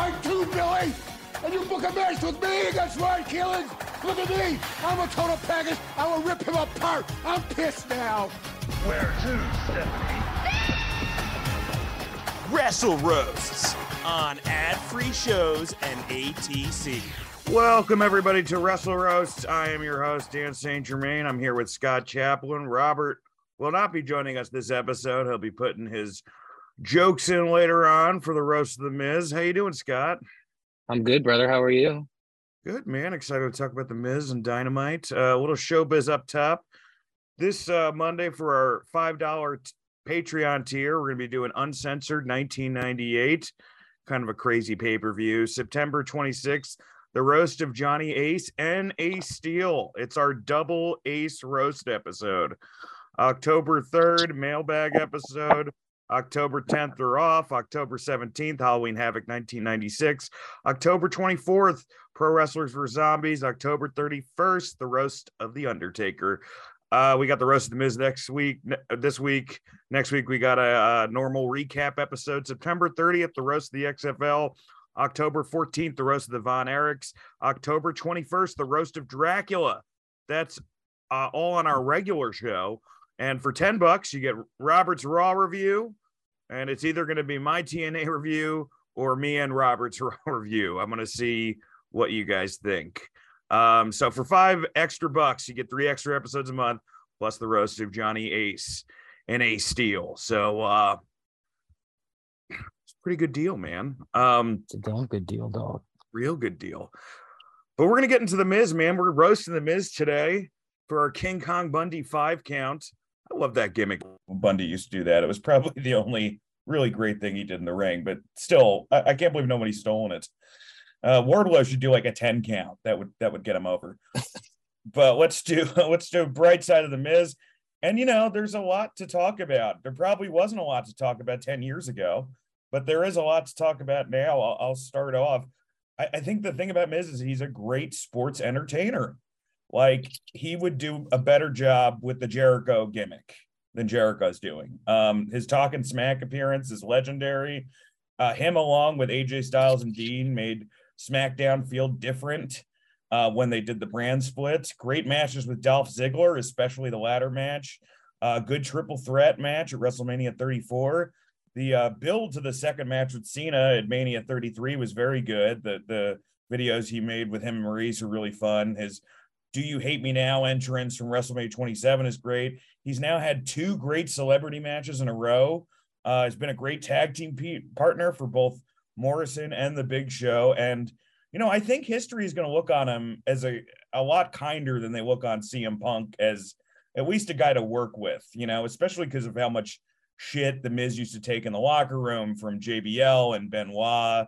Are too tight too, Billy! And you book a match with me against Ryan Keelan! Look at me! I'm a total package! I will rip him apart! I'm pissed now! Where to, Stephanie? Wrestle Roasts on ad-free shows and ATC. Welcome everybody to Wrestle Roasts. I am your host Dan St. Germain. I'm here with Scott Chaplin. Robert will not be joining us this episode. He'll be putting his jokes in later on for the roast of the Miz. How you doing, Scott? I'm good, brother. How are you? Good man. Excited to talk about the Miz and Dynamite. Uh, a little showbiz up top. This uh, Monday for our five dollar Patreon tier, we're gonna be doing uncensored 1998, kind of a crazy pay per view. September 26th, the roast of Johnny Ace and Ace Steel. It's our double Ace roast episode. October 3rd, mailbag episode. October 10th, they're off. October 17th, Halloween Havoc 1996. October 24th, Pro Wrestlers for Zombies. October 31st, the roast of The Undertaker. Uh, we got the roast of the Miz next week. ne- This week, next week, we got a, uh normal recap episode. September 30th, the roast of the XFL. October 14th, the roast of the Von Erichs. October 21st, the roast of Dracula. That's uh, all on our regular show. And for 10 bucks, you get Robert's Raw review. And it's either going to be my TNA review or me and Robert's review. I'm going to see what you guys think. Um, so for five extra bucks, you get three extra episodes a month, plus the roast of Johnny Ace and Ace Steel. So uh it's a pretty good deal, man. Um, It's a damn good deal, dog. real good deal. But we're gonna get into the Miz, man. We're roasting the Miz today for our King Kong Bundy five count. I love that gimmick. Bundy used to do that. It was probably the only really great thing he did in the ring, but still, I, I can't believe nobody's stolen it. Uh, Wardlow should do like a 10 count. That would that would get him over. but let's do let's do bright side of the Miz. And you know, there's a lot to talk about. There probably wasn't a lot to talk about 10 years ago, but there is a lot to talk about now. I'll, I'll start off. I, I think the thing about Miz is he's a great sports entertainer. Like he would do a better job with the Jericho gimmick than Jericho's doing. Um, his talking smack appearance is legendary. Uh, him along with AJ Styles and Dean made SmackDown feel different uh, when they did the brand splits. Great matches with Dolph Ziggler, especially the latter match. Uh, good triple threat match at WrestleMania 34. The uh, build to the second match with Cena at Mania 33 was very good. The the videos he made with him and Maurice are really fun. His "Do You Hate Me Now" entrance from WrestleMania 27 is great. He's now had two great celebrity matches in a row. Uh, he's been a great tag team partner for both Morrison and the Big Show, and you know I think history is going to look on him as a a lot kinder than they look on CM Punk as at least a guy to work with. You know, especially because of how much shit the Miz used to take in the locker room from JBL and Benoit.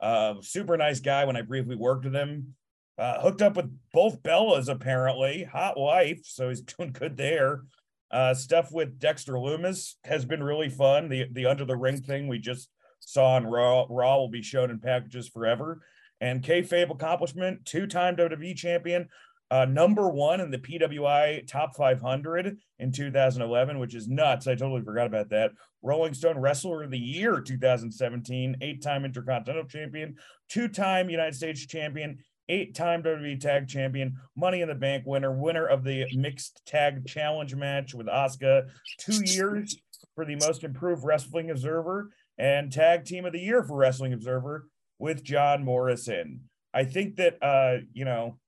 Uh, super nice guy when I briefly worked with him. Uh, hooked up with both Bellas apparently, hot wife, so he's doing good there. Uh, stuff with Dexter Lumis has been really fun. The the under the ring thing we just saw on Raw, Raw will be shown in packages forever. And kayfabe accomplishment, two-time WWE champion, uh, number one in the PWI Top 500 in 2011, which is nuts. I totally forgot about that. Rolling Stone Wrestler of the Year 2017, eight-time Intercontinental Champion, two-time United States Champion, eight-time WWE Tag Champion, Money in the Bank winner, winner of the Mixed Tag Challenge match with Asuka, two years for the Most Improved Wrestling Observer, and Tag Team of the Year for Wrestling Observer with John Morrison. I think that uh, you know,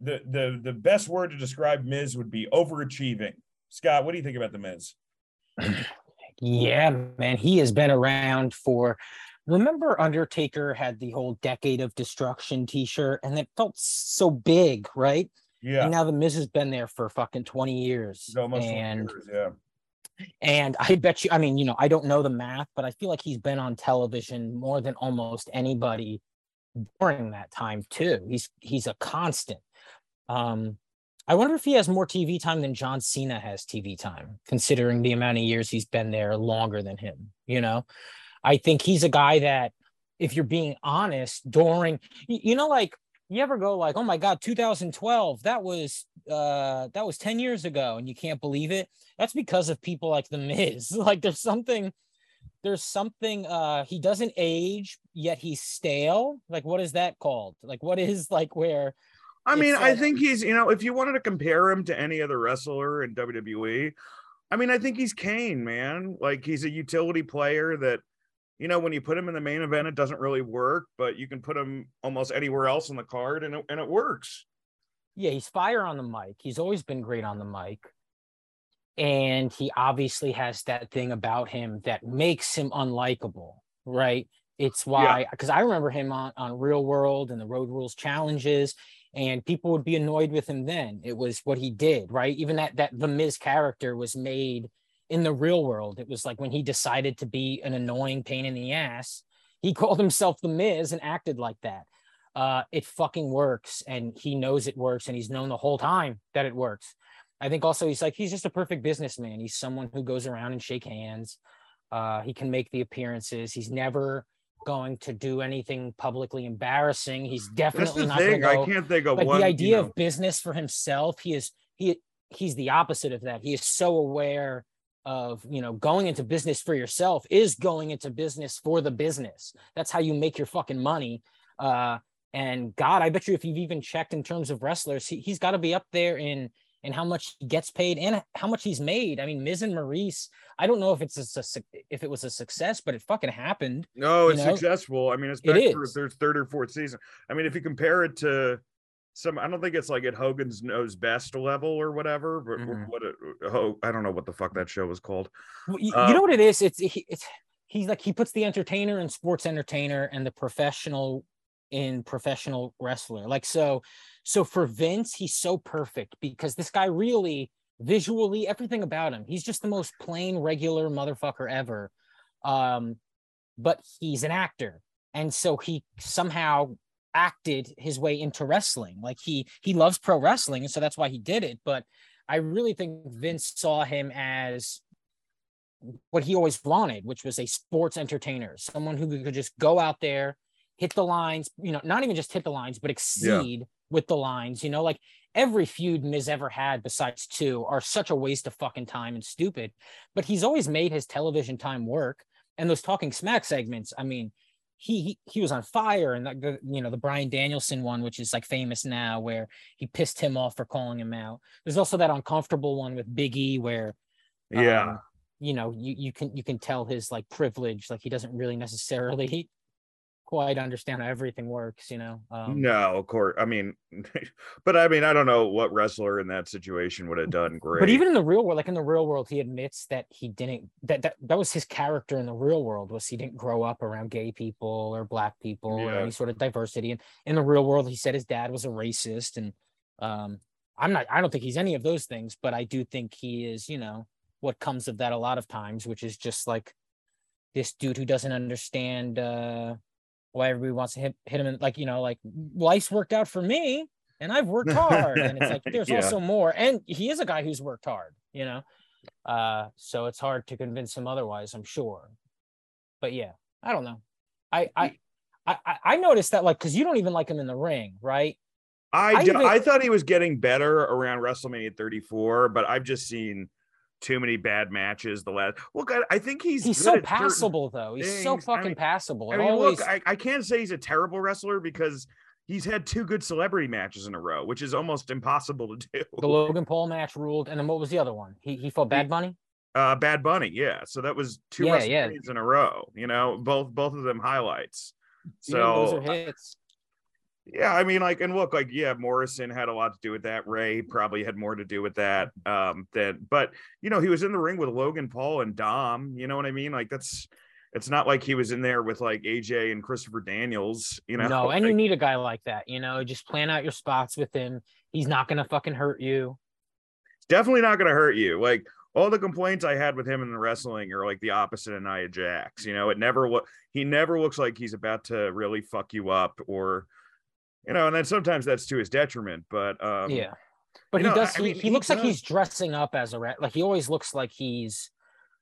the the the best word to describe Miz would be overachieving. Scott, what do you think about the Miz? Yeah, man, he has been around for. Remember, Undertaker had the whole Decade of Destruction T-shirt, and it felt so big, right? Yeah, And now the Miz has been there for fucking twenty years, it's almost 20 and years, yeah. And I bet you, I mean, you know, I don't know the math, but I feel like he's been on television more than almost anybody during that time too. He's he's a constant. Um, I wonder if he has more TV time than John Cena has TV time, considering the amount of years he's been there longer than him. You know, I think he's a guy that, if you're being honest, during you know, like you ever go like, oh my god, 2012, that was uh that was 10 years ago, and you can't believe it. That's because of people like The Miz. like there's something there's something uh he doesn't age yet he's stale like what is that called like what is like where I mean, I think he's, you know, if you wanted to compare him to any other wrestler in WWE, I mean, I think he's Kane, man. Like he's a utility player that, you know, when you put him in the main event, it doesn't really work, but you can put him almost anywhere else on the card and it, and it works. yeah he's fire on the mic. He's always been great on the mic. And he obviously has that thing about him that makes him unlikable right? It's why because i remember him on on real world and the road rules challenges and people would be annoyed with him then. It was what he did right? Even that that the miz character was made in the real world it was like when he decided to be an annoying pain in the ass he called himself the miz and acted like that uh, it fucking works and he knows it works and he's known the whole time that it works. I think also he's like he's just a perfect businessman. He's someone who goes around and shake hands. Uh, he can make the appearances. He's never going to do anything publicly embarrassing. He's definitely not thing. to I can't think of like one. the you idea know- of business for himself. He is he he's the opposite of that. He is so aware of you know going into business for yourself is going into business for the business. That's how you make your fucking money. Uh, and God, I bet you if you've even checked in terms of wrestlers, he, he's got to be up there in in how much he gets paid and how much he's made. I mean, Miz and Maurice. I don't know if it's a, if it was a success, but it fucking happened. No, it's know? successful. I mean, it's It back for is. their third or fourth season. I mean, if you compare it to some, I don't think it's like at Hogan's knows best level or whatever. But Mhm. what? It, Ho- I don't know what the fuck that show was called. Well, you, Uh, you know what it is? It's he, it's he's like he puts the entertainer and sports entertainer and the professional in professional wrestler. Like so, so for Vince, he's so perfect because this guy really visually everything about him. He's just the most plain regular motherfucker ever. Um, but he's an actor, and so he somehow acted his way into wrestling. Like he he loves pro wrestling, and so that's why he did it. But I really think Vince saw him as what he always wanted, which was a sports entertainer, someone who could just go out there, hit the lines, you know, not even just hit the lines, but exceed with the lines, you know, like every feud Miz ever had besides two are such a waste of fucking time and stupid, but he's always made his television time work. And those talking smack segments, I mean, he he, he was on fire and like the you know the Bryan Danielson one, which is like famous now, where he pissed him off for calling him out. There's also that uncomfortable one with Big E where Yeah. um, you know you you can you can tell his like privilege like he doesn't really necessarily quite understand how everything works you know um no, of course. I mean, but I mean, I don't know what wrestler in that situation would have done great. but even in the real world like in the real world he admits that he didn't that that, that was his character in the real world was he didn't grow up around gay people or black people or any sort of diversity and in the real world he said his dad was a racist and um i'm not i don't think he's any of those things but i do think he is you know what comes of that a lot of times which is just like this dude who doesn't understand uh why everybody wants to hit, hit him in like you know like life's worked out for me and i've worked hard. And it's like there's Yeah. also more and he is a guy who's worked hard you know? Uh so it's hard to convince him otherwise i'm sure. But yeah i don't know. I i i, I- noticed that like because you don't even like him in the ring right? I, I even- I thought he was getting better around WrestleMania 34, but I've just seen too many bad matches. The last, well, God, I think he's he's so passable though he's so things. I fucking mean- passable I mean, always, look, I, I can't say he's a terrible wrestler because he's had two good celebrity matches in a row, which is almost impossible to do. the logan paul match ruled and then what was the other one he, he fought bad bunny Uh, Bad Bunny, yeah. So that was two Yeah, yeah. In a row. You know, both both of them highlights. Yeah, those So are hits Yeah, I mean, like, and look, like, yeah, Morrison had a lot to do with that. Ray probably had more to do with that. Um, than, but you know, he was in the ring with Logan Paul and Dom. You know what I mean? Like, that's it's not like he was in there with like AJ and Christopher Daniels. You know, no, and you need a guy like that. You know, just plan out your spots with him. He's not gonna fucking hurt you. definitely not going to hurt you. Like, all the complaints I had with him in the wrestling are like the opposite of Nia Jax. You know, it never look he never looks like he's about to really fuck you up or you know, and then sometimes that's to his detriment. But um yeah. But he know, does. I he, mean, he he looks like does. he's dressing up as a like he always looks like he's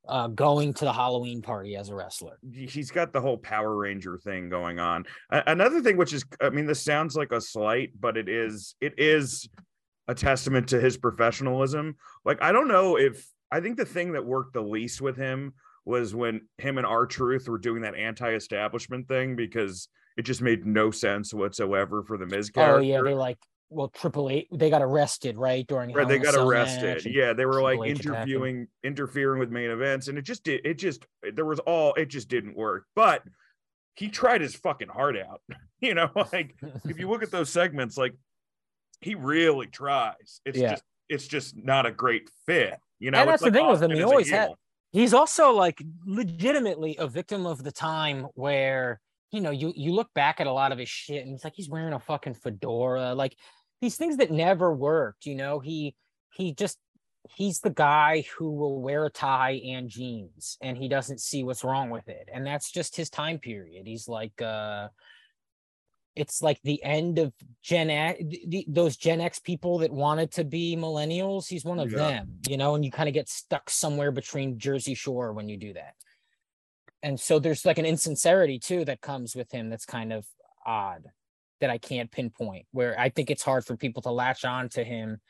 uh, going to the Halloween party as a wrestler. he's got the whole Power Ranger thing going on. Another thing, which is, I mean, this sounds like a slight, but it is, it is a testament to his professionalism. Like, I don't know if I think the thing that worked the least with him was when him and R Truth were doing that anti-establishment thing because it just made no sense whatsoever for the Miz character. Oh yeah, they like well Triple H. They got arrested right during. Right, they Hell in a got arrested. Yeah, they were Triple like H interviewing, interfering with main events, and it just did. It just there was all. It just didn't work. But he tried his fucking heart out. You know, like if you look at those segments, like he really tries. It's Yeah. just it's just not a great fit. You know, And that's the thing oh, with him, he always had- He's also like legitimately a victim of the time where you know you you look back at a lot of his shit and it's like he's wearing a fucking fedora, like these things that never worked. You know, he he just he's the guy who will wear a tie and jeans and he doesn't see what's wrong with it. And that's just his time period. He's like uh it's like the end of gen x the, those gen x people that wanted to be millennials. He's one of Yeah. them you know? And you kind of get stuck somewhere between jersey shore when you do that and so there's like an insincerity too that comes with him that's kind of odd that i can't pinpoint where i think it's hard for people to latch on to him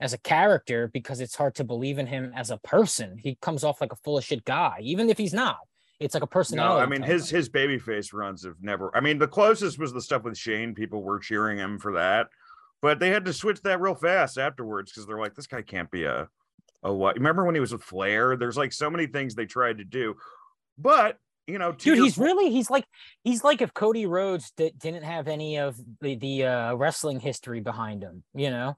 as a character because it's hard to believe in him as a person. He comes off like a full of shit guy, even if he's not. It's like a personality. No. I mean his thing. his babyface runs have never. I mean, the closest was the stuff with Shane. People were cheering him for that, but they had to switch that real fast afterwards because they're like, this guy can't be a a what? Remember when he was with Flair? There's like so many things they tried to do, but you know, dude. He's po- really he's like he's like if Cody Rhodes di- didn't have any of the the uh, wrestling history behind him, you know.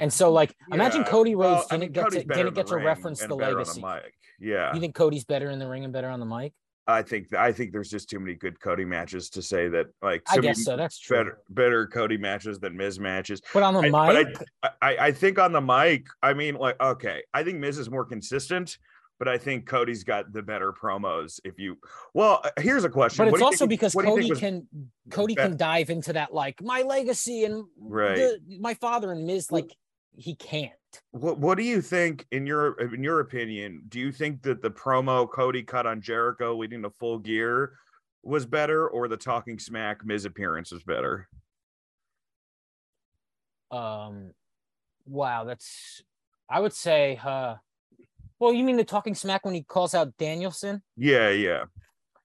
And so, like, imagine Cody Rhodes I didn't mean, get to didn't get to reference the legacy. mic. Yeah, You think Cody's better in the ring and better on the mic? I think I think there's just too many good Cody matches to say that like I guess so. That's true. better better Cody matches than Miz matches. But on the I- but I- mic, I, I think on the mic, I mean, like, okay, I think Miz is more consistent, but I think Cody's got the better promos. If you, well, uh, here's a question. but What it's also think- because what do you Cody can Cody bet- can dive into that like my legacy and Right. the- my father and Miz like he can't. What What do you think in your in your opinion? Do you think that the promo Cody cut on Jericho leading to Full Gear was better, or the Talking Smack Miz appearance was better? Um, wow, that's I would say. uh Well, you mean the talking smack when he calls out Danielson? Yeah, yeah.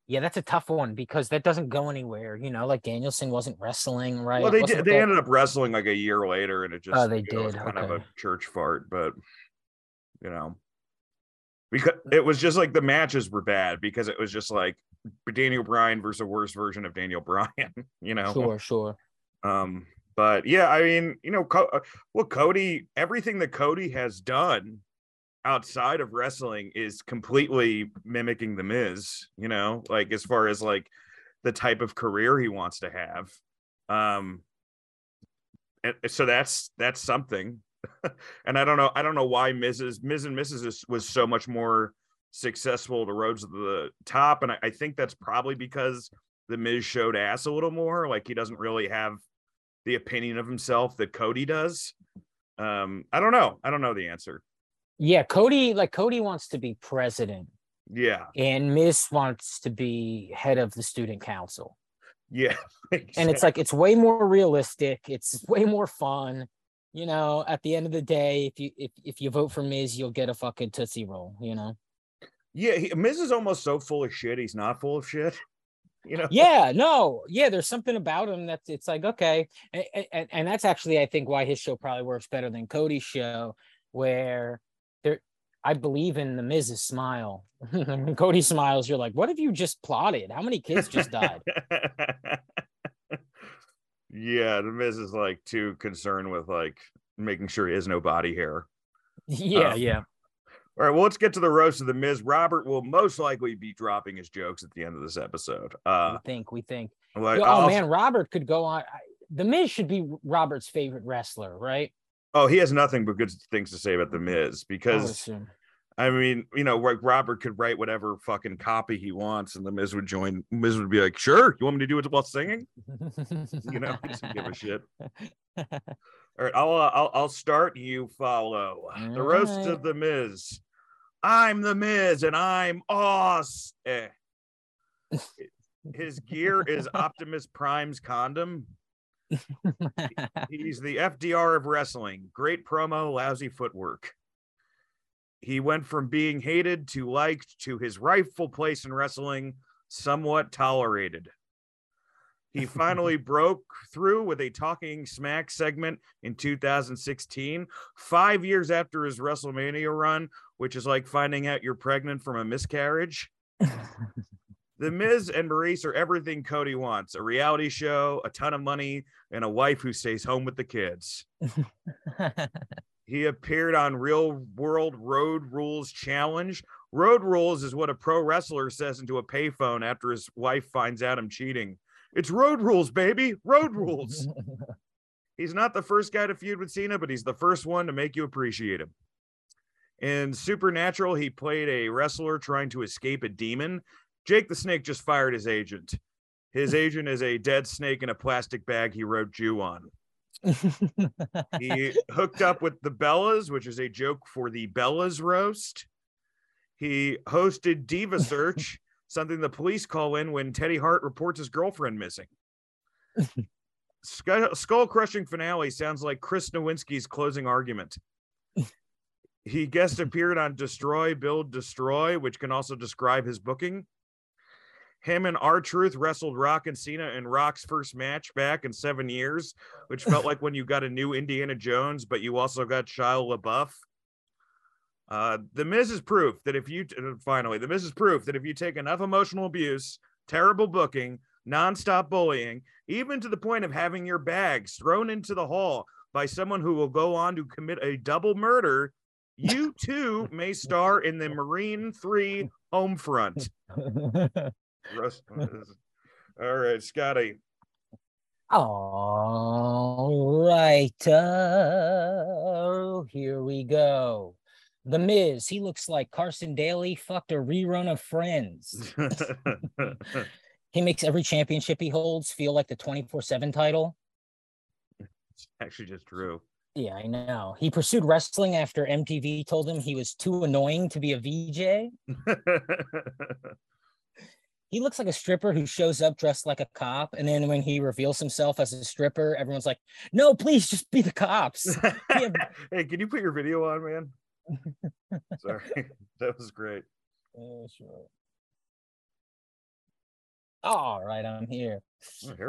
Yeah, that's a tough one because that doesn't go anywhere. You know, like Danielson wasn't wrestling right. Well, they did. They ended up wrestling like a year later, and it just Oh, they you know, was did, kind of a church fart. But you know, because it was just like the matches were bad because it was just like Daniel Bryan versus a worse version of Daniel Bryan. You know, Sure, sure. Um, but yeah, I mean, you know, Co- uh, well, Cody, everything that Cody has done outside of wrestling is completely mimicking the Miz, you know, like as far as like the type of career he wants to have. Um, and so that's that's something. and I don't know, I don't know why Mrs. Miz and Mrs. was so much more successful to Rhodes to the Top. And I, I think that's probably because the Miz showed ass a little more. Like he doesn't really have the opinion of himself that Cody does. Um, I don't know. I don't know the answer. Yeah, Cody, like Cody wants to be president, Yeah, and Miz wants to be head of the student council. yeah. and it's like it's way more realistic it's way more fun you know at the end of the day if you if, if you vote for Miz you'll get a fucking tootsie roll you know yeah. He, Miz is almost so full of shit. He's not full of shit. You know. yeah no yeah there's something about him that's it's like okay and, and, and that's actually i think why his show probably works better than cody's show where i believe in the miz's smile when cody smiles you're like what have you just plotted how many kids just died yeah, the Miz is like too concerned with like making sure he has no body hair. yeah Um, yeah All right, well, let's get to the roast of the Miz. Robert will most likely be dropping his jokes at the end of this episode. Uh, we think we think like, Yo, I'll- oh man, Robert could go on. I, the Miz should be Robert's favorite wrestler, right? Oh, he has nothing but good things to say about the Miz because assume. I mean, you know, like Robert could write whatever fucking copy he wants, and the Miz would join. Miz would be like, "Sure, you want me to do it while singing?" You know, he doesn't give a shit. All right, I'll uh, I'll I'll start. You follow the roast Alright. of the Miz. I'm the Miz, and I'm. Eh. His gear is Optimus Prime's condom. He's the FDR of wrestling. Great promo, lousy footwork. He went from being hated to liked to his rightful place in wrestling, somewhat tolerated. He finally broke through with a talking smack segment in 2016, five years after his WrestleMania run, which is like finding out you're pregnant from a miscarriage. The Miz and Maurice are everything Cody wants a reality show, a ton of money, and a wife who stays home with the kids. He appeared on Real World Road Rules Challenge. Road Rules is what a pro wrestler says into a payphone after his wife finds out him cheating. It's Road Rules, baby. Road Rules. He's not the first guy to feud with Cena, but he's the first one to make you appreciate him. In Supernatural, he played a wrestler trying to escape a demon. Jake the Snake just fired his agent. His agent is a dead snake in a plastic bag he wrote Jew on. He hooked up with the Bellas, which is a joke for the Bellas roast. He hosted Diva Search, something the police call in when Teddy Hart reports his girlfriend missing. Skull crushing finale sounds like Chris Nowinski's closing argument. He guest appeared on Destroy, Build, Destroy, which can also describe his booking. Him and R Truth wrestled Rock and Cena in Rock's first match back in seven years, which felt like when you got a new Indiana Jones, but you also got Shia LaBeouf. Uh, the Miz is proof that if you uh, finally, the Miz is proof that if you take enough emotional abuse, terrible booking, nonstop bullying, even to the point of having your bags thrown into the hall by someone who will go on to commit a double murder, you too may star in the Marine 3 home Roast- All right, Scotty. All right. Uh, here we go. The Miz, he looks like Carson Daly fucked a rerun of Friends. He makes every championship he holds feel like the 24 7 title. Actually, just true. Yeah, I know. He pursued wrestling after MTV told him he was too annoying to be a VJ. He looks like a stripper who shows up dressed like a cop. And then when he reveals himself as a stripper, everyone's like, no, please just be the cops. Hey, can you put your video on, man? Sorry, that was great. Uh, sure. All right, I'm here.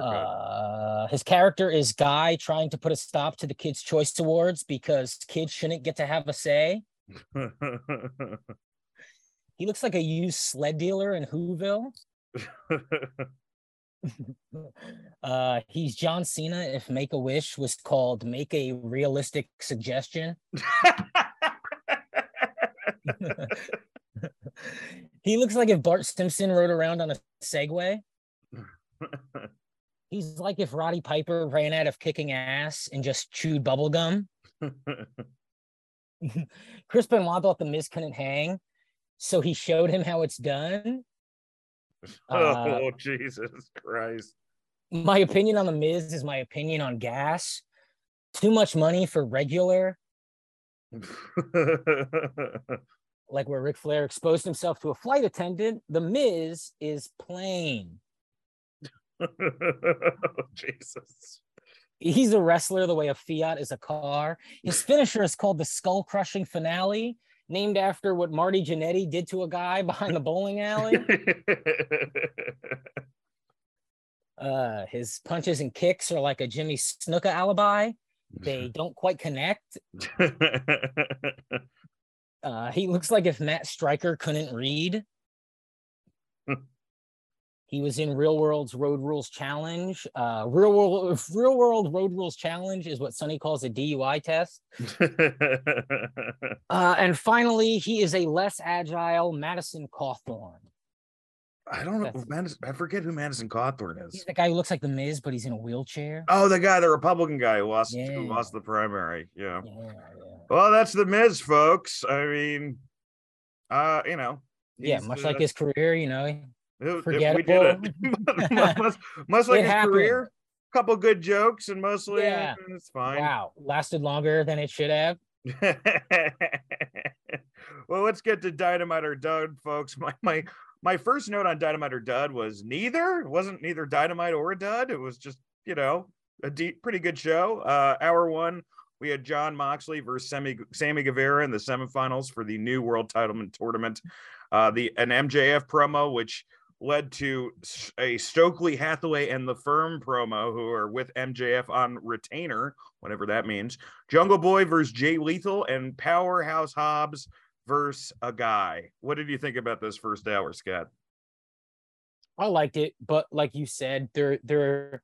Uh, his character is Guy trying to put a stop to the Kids' Choice Awards because kids shouldn't get to have a say. He looks like a used sled dealer in Whoville. Uh, he's John Cena if Make a Wish was called Make a Realistic Suggestion. he looks like if Bart Simpson rode around on a Segway. He's like if Roddy Piper ran out of kicking ass and just chewed bubblegum. Chris Benoit thought the Miz couldn't hang, so he showed him how it's done. Uh, oh, Jesus Christ. my opinion on the Miz is my opinion on gas. Too much money for regular, like where Ric Flair exposed himself to a flight attendant. The Miz is plain. Oh, Jesus. He's a wrestler the way a Fiat is a car. His finisher is called the skull crushing finale, named after what Marty Jannetty did to a guy behind the bowling alley. Uh, his punches and kicks are like a Jimmy Snuka alibi. They don't quite connect. Uh, he looks like if Matt Striker couldn't read. He was in Real World's Road Rules Challenge. Uh, Real World Real World Road Rules Challenge is what Sunny calls a DUI test. Uh, and finally, he is a less agile Madison Cawthorn. I don't know. Madison, I forget who Madison Cawthorn He's is. the guy who looks like the Miz, but he's in a wheelchair. Oh, the guy, the Republican guy who lost, who lost the primary. Yeah. Yeah, yeah. Well, that's the Miz, folks. I mean, Uh, you know. Yeah, much uh, like his career, you know. It- it- forgettable. We did it. much, much like It his happened. career. A couple good jokes and mostly Yeah. it's fine. Wow, lasted longer than it should have. well, let's get to Dynamite or Dud, folks. My my my first note on Dynamite or Dud was neither. It wasn't neither Dynamite or a Dud. It was just you know a deep, pretty good show. Uh, hour one, we had Jon Moxley versus Sammy Sammy Guevara in the semifinals for the new World Title Tournament. Uh, the an MJF promo which led to a Stokely Hathaway and the Firm promo, who are with MJF on retainer, whatever that means. Jungle Boy versus Jay Lethal and Powerhouse Hobbs versus a guy. What did you think about this first hour, Scott? I liked it, but like you said, there there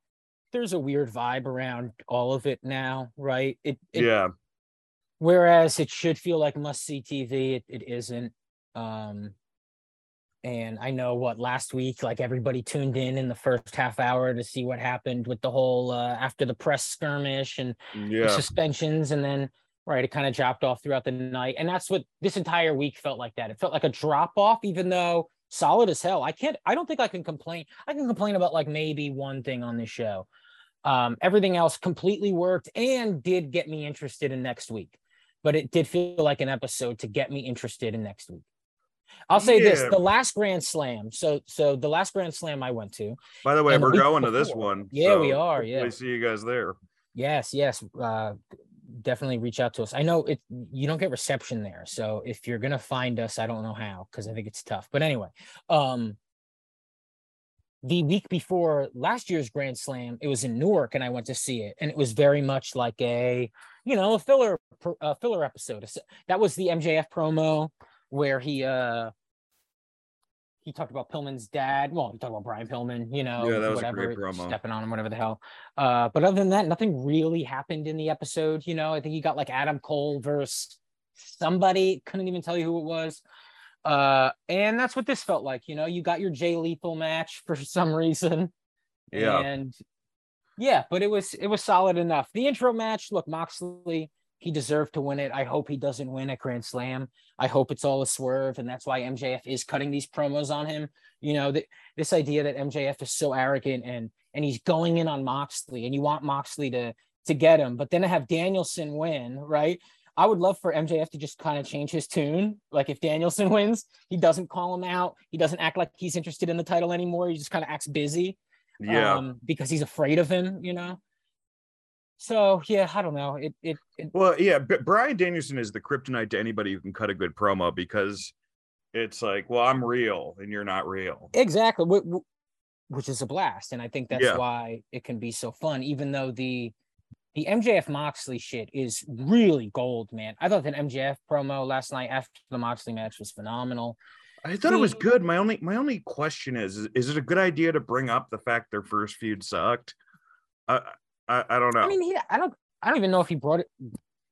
there's a weird vibe around all of it now, right? It, it yeah, whereas it should feel like must see TV, it, it isn't. Um and I know what last week, like everybody tuned in in the first half hour to see what happened with the whole uh, after the press skirmish and the yeah, suspensions and then right it kind of dropped off throughout the night and that's what this entire week felt like that. It felt like a drop off even though solid as hell. I can't i don't think i can complain i can complain about like maybe one thing on this show. Um everything else completely worked and did get me interested in next week but it did feel like an episode to get me interested in next week i'll say this the last grand slam so so the last grand slam i went to By the way, we're week going to this one. Yeah, we are, yeah. we see you guys there. Yes, yes. Uh, definitely reach out to us. I know it. You don't get reception there, so if you're gonna find us, I don't know how because I think it's tough. But anyway, um, the week before last year's Grand Slam, it was in Newark, and I went to see it, and it was very much like a, you know, a filler, a filler episode. That was the MJF promo where he uh he talked about Pillman's dad. Well, he talked about Brian Pillman, you know, Yeah, that was a whatever, great promo. stepping on him, whatever the hell. Uh, but other than that, nothing really happened in the episode. You know, I think he got like Adam Cole versus somebody, couldn't even tell you who it was. Uh, and that's what this felt like. You know, you got your Jay Lethal match for some reason. Yeah. And yeah, but it was it was solid enough. The intro match, look, Moxley, he deserved to win it. I hope he doesn't win at Grand Slam. I hope it's all a swerve, and that's why MJF is cutting these promos on him. You know, th- this idea that MJF is so arrogant and and he's going in on Moxley, and you want Moxley to to get him, but then to have Danielson win, right? I would love for MJF to just kind of change his tune. Like if Danielson wins, he doesn't call him out. He doesn't act like he's interested in the title anymore. He just kind of acts busy Yeah. um, because he's afraid of him, you know. So yeah, I don't know. It it, it Well, yeah, but Bryan Danielson is the kryptonite to anybody who can cut a good promo because it's like, well, I'm real and you're not real. exactly wh- wh- which is a blast, and I think that's Yeah. why it can be so fun. Even though the the MJF Moxley shit is really gold, man. I thought that MJF promo last night after the Moxley match was phenomenal. I thought it was good. My only my only question is, is is it a good idea to bring up the fact their first feud sucked? I, I don't know. I mean, he, I don't I don't even know if he brought it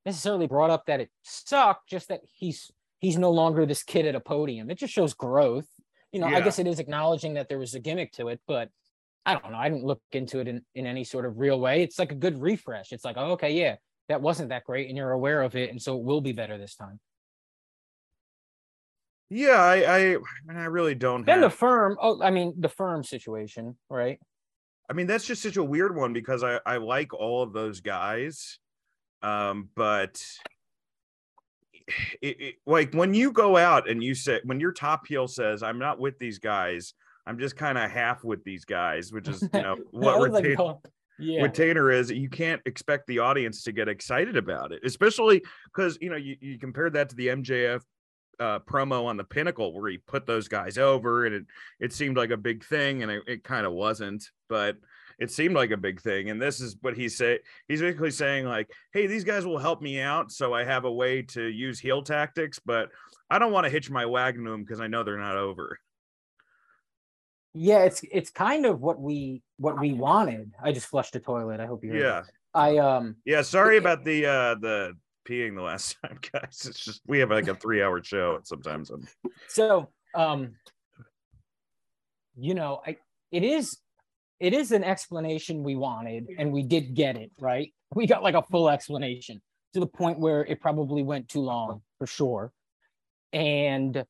necessarily brought up that it sucked, just that he's he's no longer this kid at a podium. It just shows growth. You know, I guess it is acknowledging that there was a gimmick to it, but I don't know. I didn't look into it in, in any sort of real way. It's like a good refresh. It's like, oh, okay, yeah, that wasn't that great, and you're aware of it, and so it will be better this time. yeah, I I, I, mean, I really don't Then the firm, oh, I mean, the firm situation, right? I mean, that's just such a weird one because I I like all of those guys, um, but it, it, like when you go out and you say when your top heel says, "I'm not with these guys," I'm just kind of half with these guys, which is you know what was like, yeah, retainer is you can't expect the audience to get excited about it especially because you know you, you compared that to the mjf uh, promo on the pinnacle where he put those guys over and it, it seemed like a big thing and it, it kind of wasn't but it seemed like a big thing and this is what he said he's basically saying like hey these guys will help me out so i have a way to use heel tactics but i don't want to hitch my wagon to them because i know they're not over yeah. It's it's kind of what we what we wanted. I just flushed the toilet. I hope you heard yeah that. I um Yeah, sorry about the uh the peeing the last time, guys. It's just we have like a three hour show sometimes. I'm, so um you know i it is it is an explanation we wanted and we did get it right we got like a full explanation to the point where it probably went too long for sure and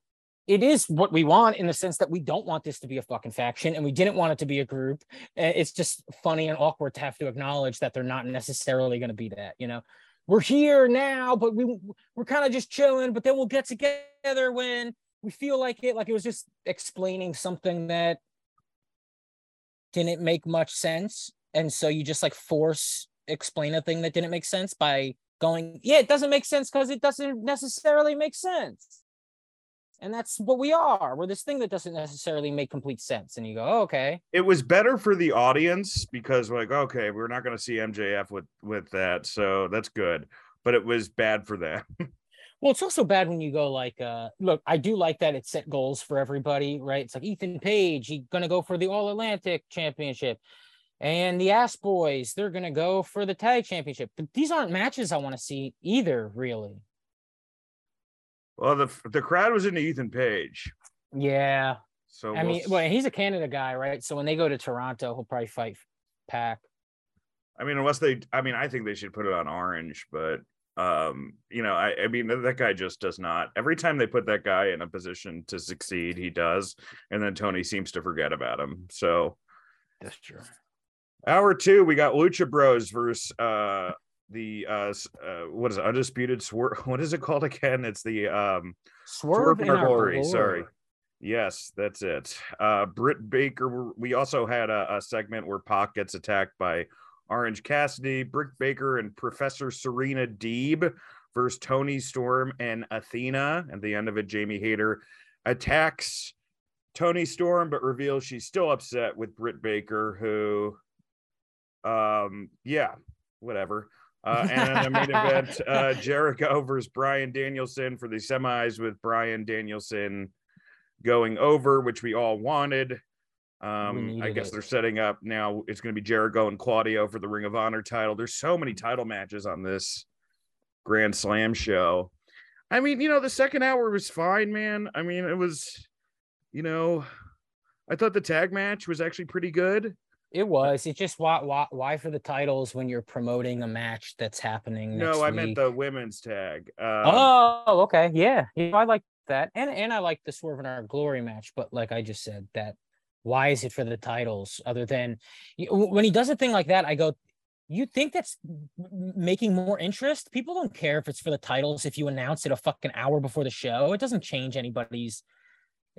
it is what we want in the sense that we don't want this to be a fucking faction and we didn't want it to be a group. It's just funny and awkward to have to acknowledge that they're not necessarily going to be that, you know. We're here now, but we we're kind of just chilling, but then we'll get together when we feel like it. Like it was just explaining something that didn't make much sense. And so you just like force explain a thing that didn't make sense by going, yeah, it doesn't make sense because it doesn't necessarily make sense. And that's what we are. We're this thing that doesn't necessarily make complete sense. And you go, oh, okay. It was better for the audience because like, okay, we're not going to see MJF with with that, so that's good. But it was bad for them. Well, it's also bad when you go like, uh, look, I do like that it set goals for everybody, right? It's like Ethan Page, he's gonna go for the All Atlantic Championship, and the Ass Boys, they're gonna go for the Tag Championship. But these aren't matches I want to see either, really. Well, the the crowd was into Ethan Page, Yeah, so I we'll mean, s- well, he's a Canada guy, right? So when they go to Toronto, he'll probably fight Pac. I mean, unless they, I mean, I think they should put it on Orange, but um, you know, I, I mean, that that guy just does not. Every time they put that guy in a position to succeed, he does, and then Tony seems to forget about him. So, That's true. hour two, we got Lucha Bros versus uh the uh, uh what is it, undisputed swerve? What is it called again? It's the um Swerve, in in our glory. Sorry. Yes, that's it. Uh, Britt Baker. We also had a, a segment where Pac gets attacked by Orange Cassidy, Britt Baker, and Professor Serena Deeb versus Toni Storm and Athena. At the end of it, Jamie Hayter attacks Toni Storm, but reveals she's still upset with Britt Baker, who, um, yeah, whatever. Uh, and in the main event, uh, Jericho versus Bryan Danielson for the semis with Bryan Danielson going over, which we all wanted. Um, I guess it. they're setting up now. It's going to be Jericho and Claudio for the Ring of Honor title. There's so many title matches on this Grand Slam show. I mean, you know, the second hour was fine, man. I mean, it was, you know, I thought the tag match was actually pretty good. It was. It's just why, why why for the titles when you're promoting a match that's happening. Next no, I week? meant the women's tag. Um, Oh, okay. Yeah. yeah. I like that. And and I like the Swerve in Our Glory match, but like I just said, that why is it for the titles other than when he does a thing like that, I go, you think that's making more interest? People don't care if it's for the titles if you announce it a fucking hour before the show. It doesn't change anybody's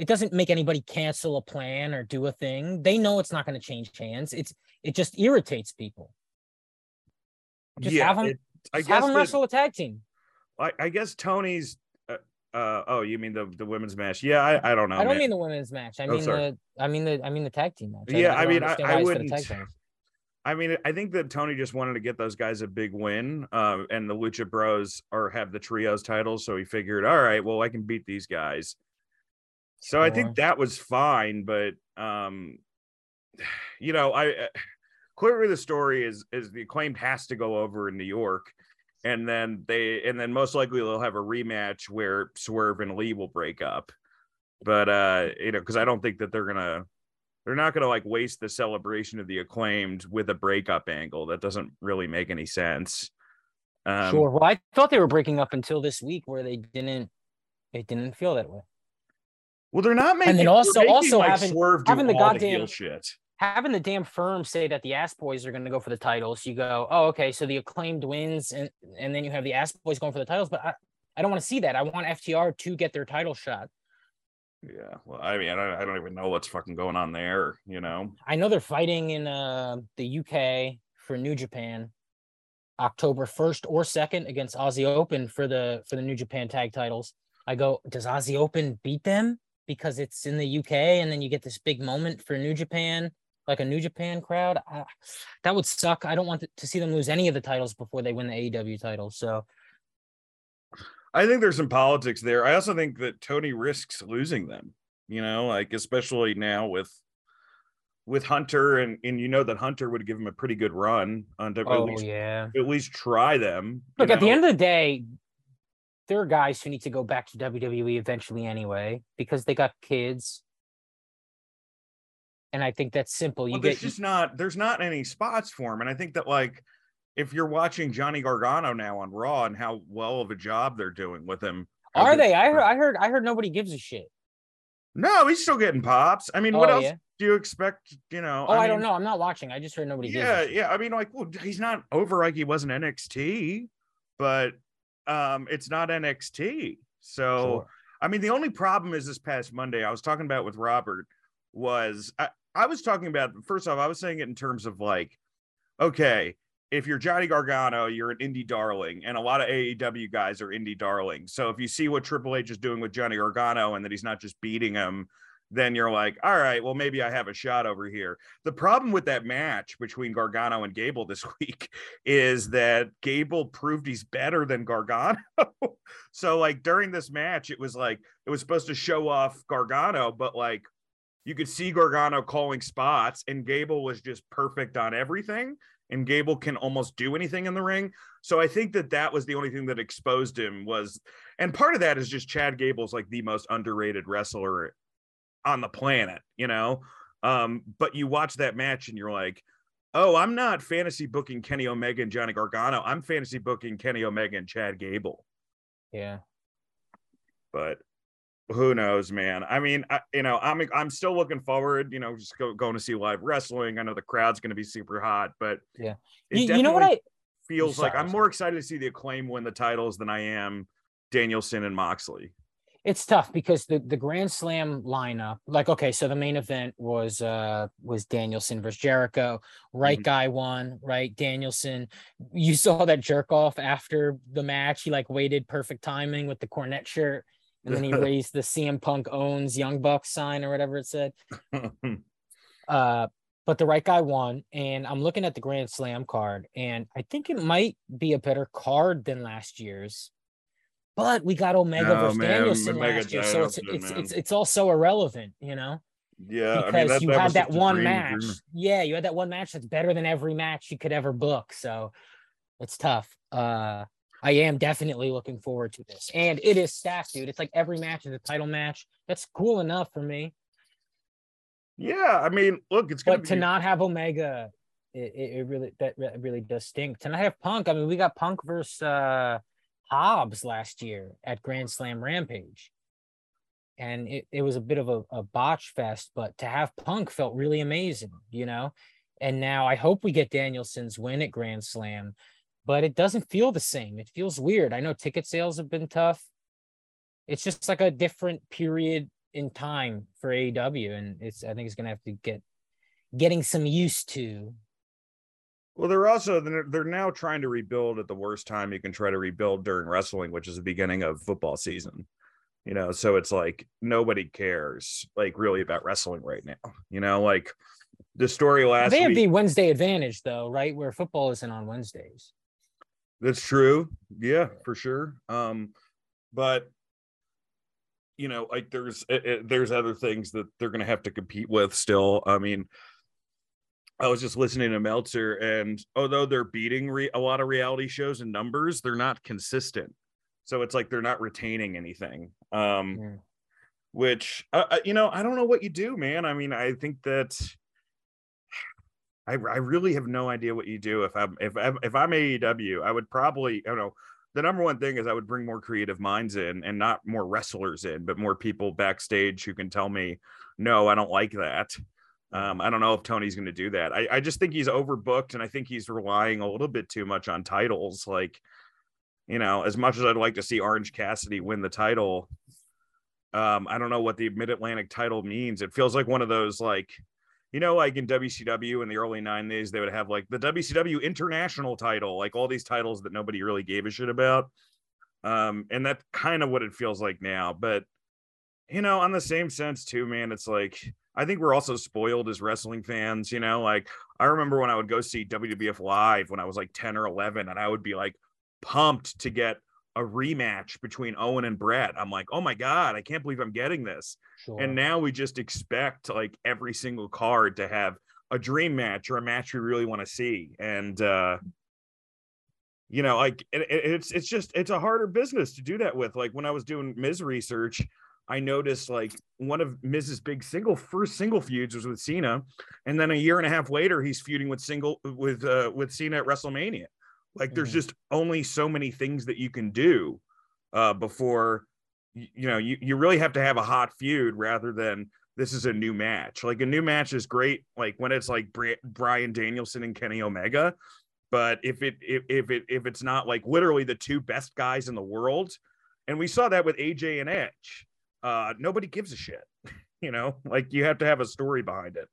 it doesn't make anybody cancel a plan or do a thing. They know it's not going to change hands. It's it just irritates people. Just have 'em- it- I Just have guess them wrestle a tag team. I, I guess Tony's. Uh, uh, oh, you mean the the women's match? Yeah, I, I don't know. I don't man. mean the women's match. I Oh, mean sorry. the I mean the I mean the tag team match. Yeah, I don't mean, I- I why it's for the wouldn't- I mean, I think that Tony just wanted to get those guys a big win, um, and the Lucha Bros are have the trios titles, so he figured, all right, well, I can beat these guys. So I think that was fine, but um, you know, I uh, clearly the story is is the acclaimed has to go over in New York, and then they and then most likely they'll have a rematch where Swerve and Lee will break up, but uh, you know, because I don't think that they're gonna they're not going to like waste the celebration of the acclaimed with a breakup angle that doesn't really make any sense um sure. Well, I thought they were breaking up until this week where they didn't they didn't feel that way. Well they're not making And then also- also like, having- having the goddamn- shit Having the damn firm say that the ass boys are going to go for the titles, you go, oh, okay, so the acclaimed wins, and and then you have the ass boys going for the titles. But I, I don't want to see that. I want FTR to get their title shot. yeah well i mean I don't, I don't even know what's fucking going on there you know I know they're fighting in uh, the UK for New Japan, October first or second against Aussie Open for the for the New Japan tag titles. I go, does Aussie Open beat them because it's in the UK, and then you get this big moment for New Japan, like a New Japan crowd? I, that would suck. I don't want to see them lose any of the titles before they win the AEW titles. So i think there's some politics there i also think that tony risks losing them you know like especially now with with hunter and and you know that hunter would give him a pretty good run on to at oh least yeah. at least try them Look, at the end of the day, there are guys who need to go back to WWE eventually anyway because they got kids. And I think that's simple. You well, get just not there's not any spots for him and i think that like if you're watching johnny gargano now on raw and how well of a job they're doing with him are they? I heard I heard I heard nobody gives a shit. No, he's still getting pops. I mean, oh, what Oh, else yeah? do you expect? You know, Oh, I, don't know. I'm not watching. I just heard nobody. gives a Yeah, shit. yeah. I mean, like, well, he's not over like he was in NXT, but um, it's not NXT. So, Sure. I mean, the only problem is this past Monday. I was talking about with Robert was I, I was talking about first off, I was saying it in terms of like, okay, if you're Johnny Gargano, you're an indie darling, and a lot of AEW guys are indie darlings. So if you see what Triple H is doing with Johnny Gargano and that he's not just beating him, then you're like, all right, well, maybe I have a shot over here. The problem with that match between Gargano and Gable this week is that Gable proved he's better than Gargano. so, like, during this match, it was like it was supposed to show off Gargano, but like you could see Gargano calling spots, and Gable was just perfect on everything. And Gable can almost do anything in the ring. So I think that that was the only thing that exposed him was, and part of that is just Chad Gable's like the most underrated wrestler on the planet, you know. Um, but you watch that match and you're like, oh, I'm not fantasy booking Kenny Omega and Johnny Gargano. I'm fantasy booking Kenny Omega and Chad Gable. Yeah. But who knows, man? I mean, I, you know, I'm I'm still looking forward. You know, just go, going to see live wrestling. I know the crowd's going to be super hot, but Yeah. You, you know what I? feels like I'm more excited to see the acclaim win the titles than I am Danielson and Moxley. It's tough because the the Grand Slam lineup, like okay, so the main event was uh was Danielson versus Jericho. Right Mhm. guy won, right? Danielson. You saw that jerk off after the match. He like waited perfect timing with the Cornette shirt, and then he raised the CM Punk owns Young Bucks sign or whatever it said. Uh, but the right guy won, and I'm looking at the Grand Slam card, and I think it might be a better card than last year's. But we got Omega No, versus man, Danielson Omega last year, so it's it's, it's it's also irrelevant, you know, yeah, because I mean, that, you had that one match. dream. Yeah, you had that one match that's better than every match you could ever book. So it's tough. Uh, I am definitely looking forward to this, and it is stacked, dude. It's like every match is a title match. That's cool enough for me. Yeah, I mean, look, it's but be to not have Omega, it, it, it really that really does stink. To not have Punk, I mean, we got Punk versus uh, Hobbs last year at Grand Slam Rampage, and it, it was a bit of a, a botch fest. But to have Punk felt really amazing, you know. And now I hope we get Danielson's win at Grand Slam, but it doesn't feel the same. It feels weird. I know ticket sales have been tough. It's just like a different period in time for AEW, and it's I think it's gonna have to get getting some used to. Well, they're also they're, now trying to rebuild at the worst time you can try to rebuild during wrestling, which is the beginning of football season. You know, so it's like nobody cares like really about wrestling right now. You know, like the story last they have week. the Wednesday advantage though, right? Where football isn't on Wednesdays. That's true. Yeah, for sure. Um, but you know, like there's it, it- there's other things that they're gonna have to compete with still. I mean, I was just listening to Meltzer, and although they're beating re- a lot of reality shows in numbers, they're not consistent. So it's like they're not retaining anything. Um, Yeah. which uh, uh, you know, I don't know what you do, man. I mean, I think that I, I really have no idea what you do if I'm if I'm, if I'm AEW, I would probably I don't know. The number one thing is I would bring more creative minds in and not more wrestlers in, but more people backstage who can tell me, no, I don't like that. Um, I don't know if Tony's going to do that. I, I just think he's overbooked, and I think he's relying a little bit too much on titles. Like, you know, as much as I'd like to see Orange Cassidy win the title, um, I don't know what the Mid Atlantic title means. It feels like one of those like you know, like in WCW in the early 90s, they would have like the WCW international title, like all these titles that nobody really gave a shit about. Um, and that's kind of what it feels like now. But you know, on the same sense, too, man, it's like I think we're also spoiled as wrestling fans, you know. Like I remember when I would go see WWF live when I was like 10 or 11, and I would be like pumped to get a rematch between Owen and Bret. I'm like, oh my God, I can't believe I'm getting this. Sure. And now we just expect like every single card to have a dream match or a match we really want to see. And uh you know, like it, it- it's it's just it's a harder business to do that with. Like when I was doing Miz research, I noticed like one of Miz's big single first single feuds was with Cena, and then a year and a half later he's feuding with single with uh with Cena at WrestleMania. Like there's Mhm. just only so many things that you can do uh before you, you know you, you really have to have a hot feud rather than this is a new match. Like a new match is great, like when it's like Bryan Danielson and Kenny Omega. But if it if, if it if it's not like literally the two best guys in the world, and we saw that with AJ and Edge, uh, nobody gives a shit. you know, like you have to have a story behind it.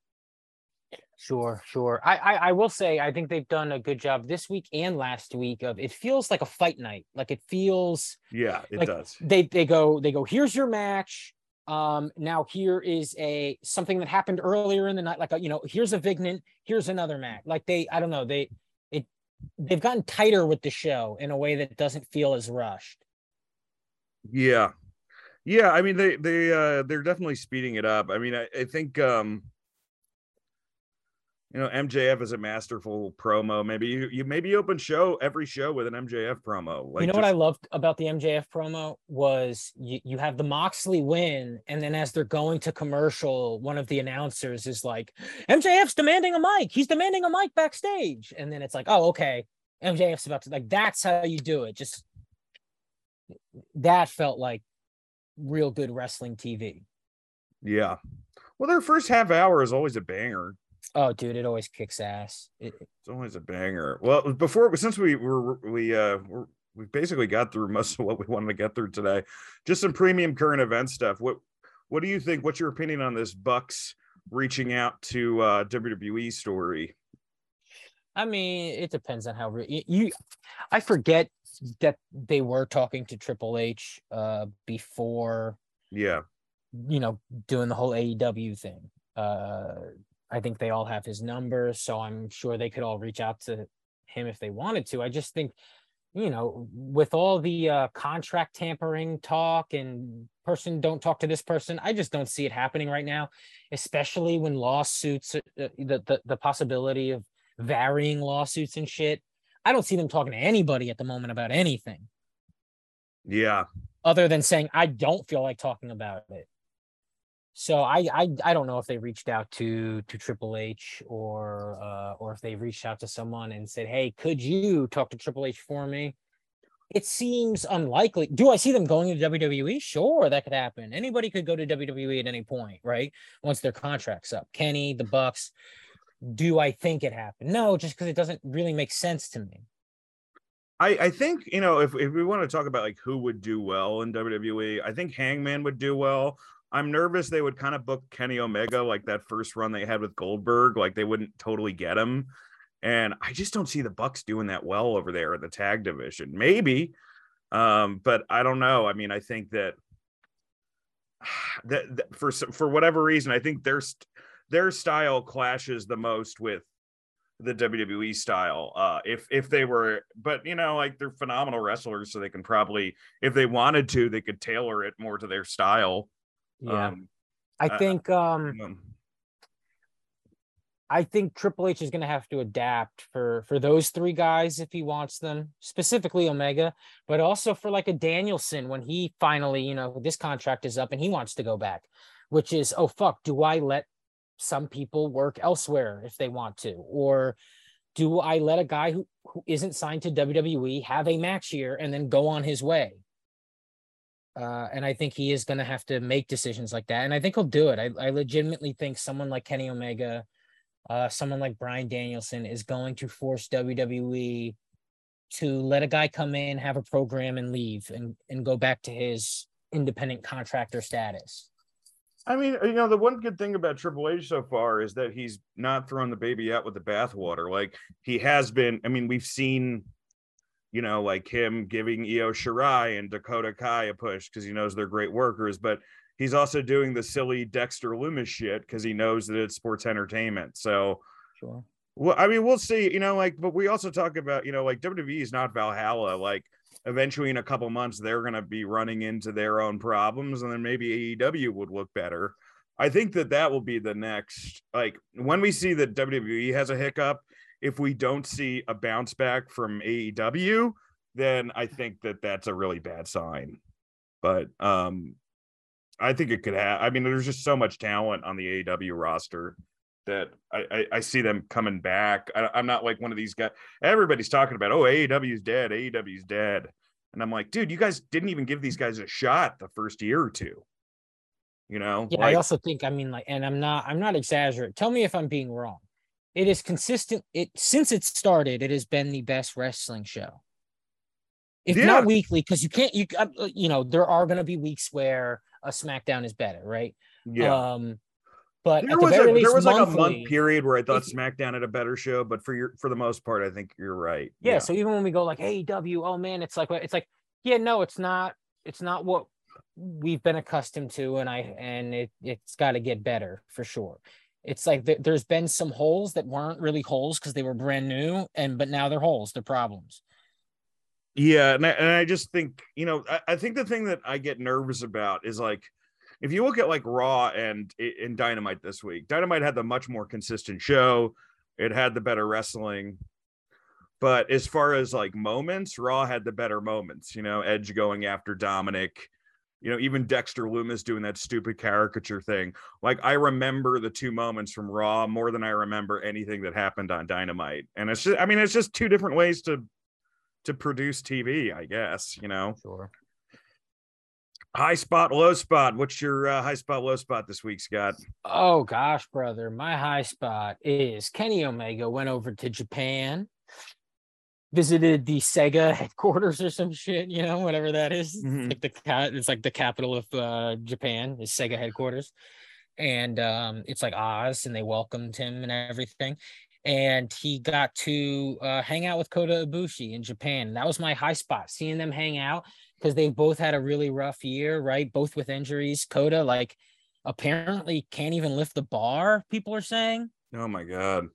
Sure, sure. I, I, I will say I think they've done a good job this week and last week of it feels like a fight night. Like it feels Yeah, it like does. They they go they go, here's your match. Um now here is a something that happened earlier in the night, like a, you know, here's a vignette, here's another match. Like they I don't know, they it they've gotten tighter with the show in a way that doesn't feel as rushed. Yeah. Yeah, I mean they they uh they're definitely speeding it up. I mean, I, I think um you know MJF is a masterful promo. Maybe you, you maybe open show every show with an MJF promo. Like you know just... what I loved about the MJF promo was you, you have the Moxley win, and then as they're going to commercial, one of the announcers is like, MJF's demanding a mic. He's demanding a mic backstage, and then it's like, oh okay, MJF's about to like that's how you do it. Just that felt like real good wrestling TV. Yeah. Well, their first half hour is always a banger. Oh, dude, it always kicks ass. It, it's always a banger. Well, before since we were we uh we basically got through most of what we wanted to get through today, just some premium current event stuff. What what do you think? What's your opinion on this Bucks reaching out to uh WWE story? I mean, it depends on how re- you. I forget that they were talking to Triple H uh before. Yeah. You know, doing the whole AEW thing. Uh I think they all have his number, so I'm sure they could all reach out to him if they wanted to. I just think, you know, with all the uh, contract tampering talk and person don't talk to this person, I just don't see it happening right now, especially when lawsuits, uh, the, the the possibility of varying lawsuits and shit. I don't see them talking to anybody at the moment about anything. Yeah. Other than saying I don't feel like talking about it. So I, I I don't know if they reached out to to Triple H or uh, or if they reached out to someone and said, "Hey, could you talk to Triple H for me?" It seems unlikely. Do I see them going to WWE? Sure, that could happen. Anybody could go to WWE at any point, right? Once their contract's up. Kenny, the Bucks. Do I think it happened? No, just because it doesn't really make sense to me. I, I think you know if, if we want to talk about like who would do well in WWE, I think Hangman would do well. I'm nervous they would kind of book Kenny Omega like that first run they had with Goldberg, like they wouldn't totally get him. And I just don't see the Bucks doing that well over there in the tag division. Maybe, um, but I don't know. I mean, I think that that, that for for whatever reason, I think their their style clashes the most with the WWE style. Uh, if if they were, but you know, like they're phenomenal wrestlers, so they can probably, if they wanted to, they could tailor it more to their style. Yeah. Um, I think um I think Triple H is going to have to adapt for for those three guys if he wants them, specifically Omega, but also for like a Danielson when he finally, you know, this contract is up and he wants to go back, which is, oh fuck, do I let some people work elsewhere if they want to or do I let a guy who who isn't signed to WWE have a match here and then go on his way? Uh, and I think he is going to have to make decisions like that. And I think he'll do it. I, I legitimately think someone like Kenny Omega, uh, someone like Bryan Danielson is going to force WWE to let a guy come in, have a program, and leave and, and go back to his independent contractor status. I mean, you know, the one good thing about Triple H so far is that he's not throwing the baby out with the bathwater. Like he has been. I mean, we've seen you know, like him giving Io Shirai and Dakota Kai a push because he knows they're great workers, but he's also doing the silly Dexter Lumis shit because he knows that it's sports entertainment. So, sure. Well, I mean, we'll see, you know, like, but we also talk about, you know, like WWE is not Valhalla. Like, eventually in a couple months, they're going to be running into their own problems, and then maybe AEW would look better. I think that that will be the next, like, when we see that WWE has a hiccup, if we don't see a bounce back from AEW, then I think that that's a really bad sign. But um, I think it could have. I mean, there's just so much talent on the AEW roster that I, I, I see them coming back. I, am not like one of these guys. Everybody's talking about, oh, AEW's dead. AEW's dead. And I'm like, dude, you guys didn't even give these guys a shot the first year or two. You know, Yeah, like, I also think I mean like, and I'm not I'm not exaggerating. Tell me if I'm being wrong. It is consistent. It since it started, it has been the best wrestling show. If Yeah. not weekly, because you can't you uh, you know there are going to be weeks where a SmackDown is better, right? yeah. Um, but there was a there was like a month period where I thought SmackDown had a better show, but for your for the most part, I think you're right. yeah, so even when we go like AEW, oh man, it's like it's like yeah, no, it's not it's not what we've been accustomed to, and I and it it's got to get better for sure. It's like th- there's been some holes that weren't really holes because they were brand new, and but now they're holes, they're problems. Yeah, and I, and I just think you know I, I think the thing that I get nervous about is like if you look at like Raw and in Dynamite this week, Dynamite had the much more consistent show. It had the better wrestling, but as far as like moments, Raw had the better moments. You know, Edge going after Dominic. You know, even Dexter Lumis doing that stupid caricature thing. Like I remember the two moments from Raw more than I remember anything that happened on Dynamite. And it's just, I mean, it's just two different ways to to produce TV, I guess, you know. Sure. High spot, low spot. What's your uh, high spot, low spot this week, Scott? Oh gosh, brother, my high spot is Kenny Omega went over to Japan, visited the Sega headquarters or some shit, you know, whatever that is. Mhm. Like the cat, it's like the capital of uh, Japan is Sega headquarters, and um, it's like Oz, and they welcomed him and everything. And he got to uh, hang out with Kota Ibushi in Japan. That was my high spot, seeing them hang out because they both had a really rough year, right? Both with injuries. Kota, like, apparently can't even lift the bar, people are saying. Oh my god.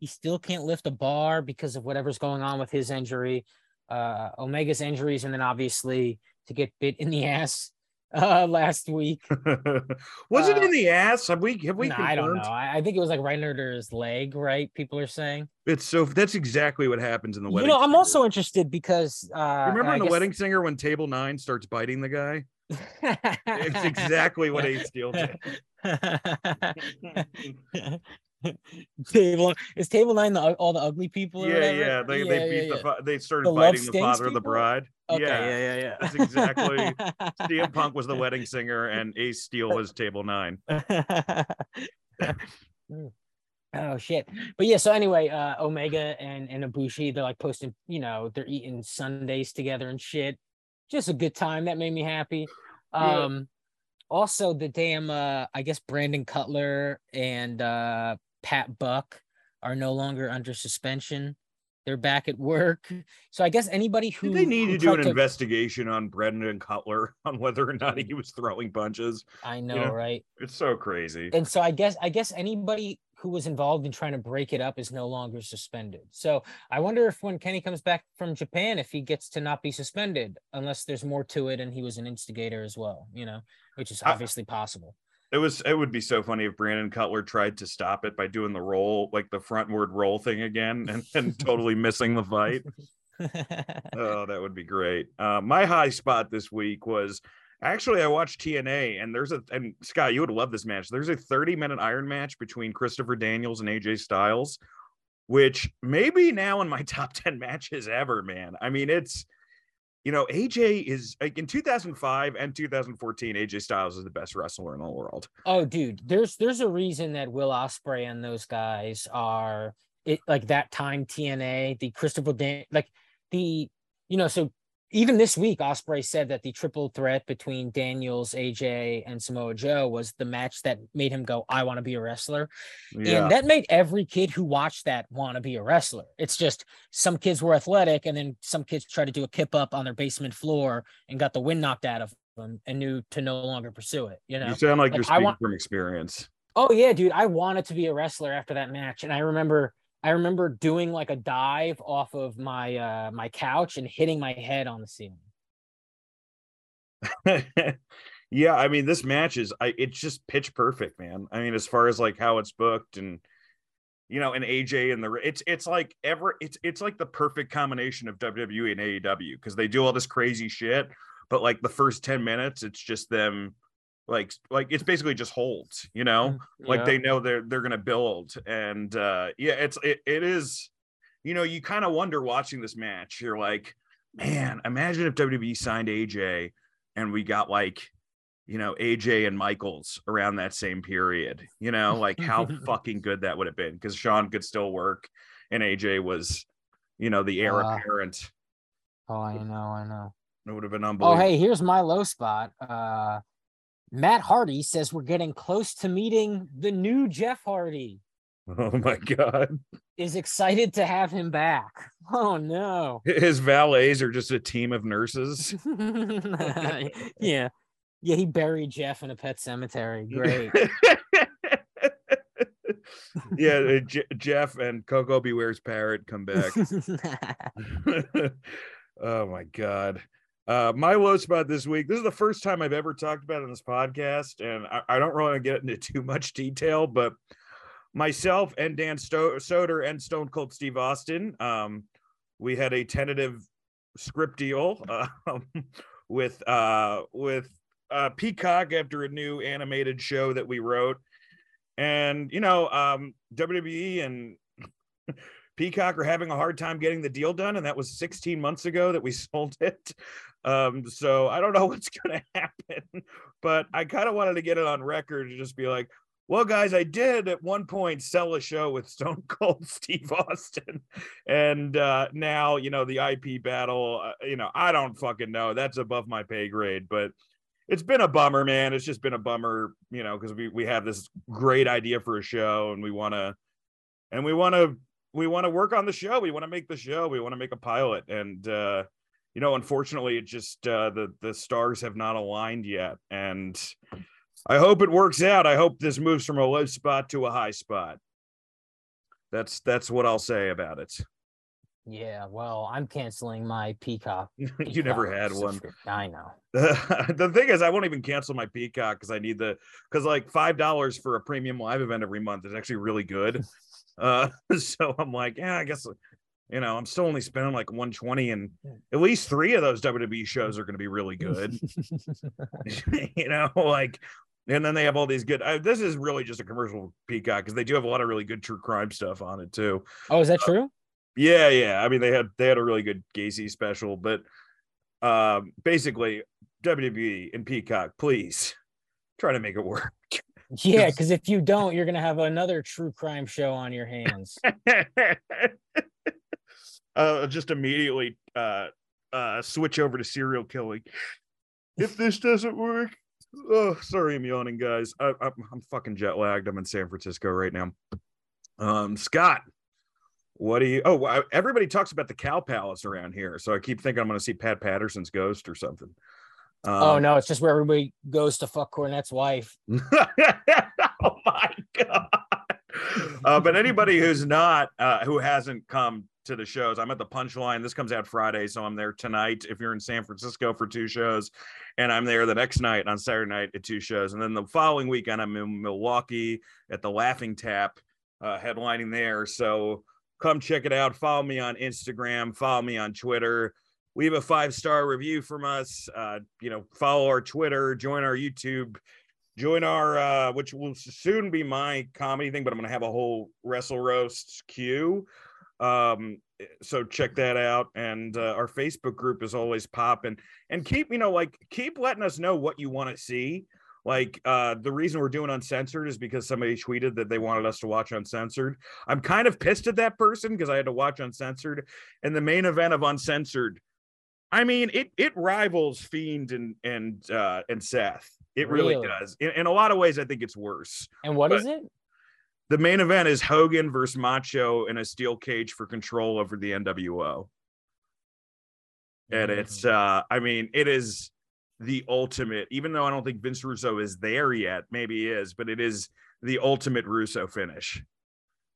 He still can't lift a bar because of whatever's going on with his injury, uh, Omega's injuries, and then obviously to get bit in the ass uh, last week. was it Uh, in the ass? Have we have we Nah, I don't know. I, I think it was like right under his leg, right? People are saying. It's so that's exactly what happens in the wedding. You know, I'm Singer. also interested because uh, remember in the guess- wedding singer when table nine starts biting the guy? It's exactly what Ace Steel did. table is table nine the all the ugly people or yeah, whatever? yeah. They they beat yeah, the fa- they started The biting the father of the bride. Okay, yeah. yeah, yeah, yeah. That's exactly- CM Punk was the wedding singer and Ace Steel was table nine. oh shit. But yeah, so anyway, uh Omega and, and Ibushi, they're like posting, you know, they're eating sundaes together and shit. Just a good time. That made me happy. Yeah. Um also the damn uh I guess Brandon Cutler and uh Pat Buck are no longer under suspension. They're back at work. So I guess anybody who Did they need to do an investigation on Brandon Cutler on whether or not he was throwing punches? I know, know, right? It's so crazy. and so I guess I guess anybody who was involved in trying to break it up is no longer suspended. So I wonder if when Kenny comes back from Japan, if he gets to not be suspended, unless there's more to it and he was an instigator as well, you know, which is I- obviously possible. It was it would be so funny if Brandon Cutler tried to stop it by doing the roll, like the frontward roll thing again and, and totally missing the fight. Oh, that would be great. Uh, my high spot this week was actually I watched TNA and there's a and Scott, you would love this match. There's a 30 minute iron match between Christopher Daniels and AJ Styles, which maybe now in my top 10 matches ever, man. I mean, it's you know, AJ is like in 2005 and 2014, AJ Styles is the best wrestler in the world. oh, dude, there's there's a reason that Will Ospreay and those guys are it like that time TNA, the Christopher Dan like the you know, so even this week, Ospreay said that the triple threat between Daniels, AJ, and Samoa Joe was the match that made him go, I want to be a wrestler. Yeah. And that made every kid who watched that want to be a wrestler. It's just some kids were athletic, and then some kids tried to do a kip up on their basement floor and got the wind knocked out of them and knew to no longer pursue it. You know? you sound like, like, you're I speaking want- from experience. Oh yeah, dude. I wanted to be a wrestler after that match. And I remember I remember doing like a dive off of my uh my couch and hitting my head on the ceiling. yeah, I mean, this match is I it's just pitch perfect, man. I mean, as far as like how it's booked and you know, and AJ and the it's it's like ever it's it's like the perfect combination of WWE and AEW because they do all this crazy shit, but like the first 10 minutes, it's just them like like it's basically just holds, you know, like they know they're they're gonna build. And uh yeah, it's it, it is, you know, you kind of wonder watching this match, you're like, man, imagine if WWE signed AJ and we got like, you know, AJ and Michaels around that same period. You know, like how fucking good that would have been because Shawn could still work and AJ was, you know, the heir Uh, apparent. Oh, I know, I know. It would have been unbelievable. Oh, hey, here's my low spot. Uh Matt Hardy says we're getting close to meeting the new Jeff Hardy. Oh my god. Is excited to have him back. Oh no. His valets are just a team of nurses. yeah. Yeah, he buried Jeff in a pet cemetery. Great. yeah, uh, J- Jeff and Coco Beware's parrot come back. oh my god. Uh, my low spot this week. This is the first time I've ever talked about it on this podcast, and I, I don't really get into too much detail, but myself and Dan Sto- Soder and Stone Cold Steve Austin, um, we had a tentative script deal um, with uh, with uh, Peacock after a new animated show that we wrote, and you know, um, WWE and Peacock are having a hard time getting the deal done, and that was 16 months ago that we sold it. Um, so I don't know what's going to happen, but I kind of wanted to get it on record to just be like, well, guys, I did at one point sell a show with Stone Cold Steve Austin, and uh, now you know the IP battle. Uh, you know, I don't fucking know. That's above my pay grade, but it's been a bummer, man. It's just been a bummer, you know, because we we have this great idea for a show, and we want to, and we want to we want to work on the show. We want to make the show. We want to make a pilot, and uh, you know, unfortunately, it just uh, the the stars have not aligned yet, and I hope it works out. I hope this moves from a low spot to a high spot. That's that's what I'll say about it. yeah, well, I'm canceling my Peacock. you never had one. I know. the thing is, I won't even cancel my Peacock because I need the because like five dollars for a premium live event every month is actually really good. Uh, so I'm like, yeah, I guess you know I'm still only spending like 120, and at least three of those WWE shows are going to be really good. you know, like, and then they have all these good. Uh, this is really just a commercial Peacock because they do have a lot of really good true crime stuff on it too. oh, is that true? Yeah, yeah. I mean, they had they had a really good Gacy special, but um, basically, WWE and Peacock, please try to make it work. Yeah, because if you don't, you're gonna have another true crime show on your hands. Uh, just immediately uh, uh, switch over to serial killing. If this doesn't work, oh, sorry, I'm yawning, guys. I, I'm, I'm fucking jet lagged. I'm in San Francisco right now. Um, Scott, what do you? Oh, I- everybody talks about the Cow Palace around here, so I keep thinking I'm going to see Pat Patterson's ghost or something. oh Um, no, it's just where everybody goes to fuck Cornette's wife. oh my god! Uh, but anybody who's not, uh, who hasn't come to the shows, I'm at the Punchline. This comes out Friday, so I'm there tonight. If you're in San Francisco for two shows, and I'm there the next night on Saturday night at two shows, and then the following weekend I'm in Milwaukee at the Laughing Tap, uh, headlining there. So come check it out. Follow me on Instagram. Follow me on Twitter leave a five star review from us uh you know follow our twitter join our youtube join our uh which will soon be my comedy thing but i'm gonna have a whole wrestle roast queue um so check that out and uh, our facebook group is always popping and keep you know like keep letting us know what you want to see like uh the reason we're doing uncensored is because somebody tweeted that they wanted us to watch uncensored i'm kind of pissed at that person because i had to watch uncensored and the main event of uncensored I mean, it it rivals Fiend and and uh and Seth. It really, Really? does. In, in a lot of ways, I think it's worse. And what But- is it? The main event is Hogan versus Macho in a steel cage for control over the NWO. And it's uh I mean, it is the ultimate, even though I don't think Vince Russo is there yet, maybe he is, but it is the ultimate Russo finish.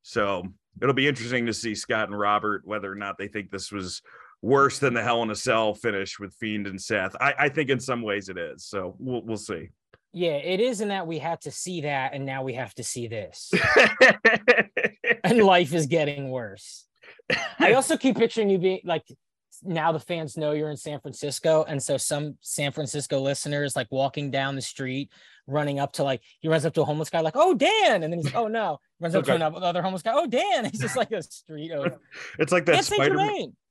So it'll be interesting to see Scott and Robert whether or not they think this was worse than the Hell in a Cell finish with Fiend and Seth. I, I think in some ways it is. So we'll we'll see. Yeah, it is in that we had to see that, and now we have to see this, and life is getting worse. I also keep picturing you being like now the fans know you're in San Francisco, and so some San Francisco listeners like walking down the street, running up to like he runs up to a homeless guy like, "Oh Dan," and then he's like, "Oh no," runs up Okay. to another homeless guy, "Oh Dan." It's just like a street of It's like that Spider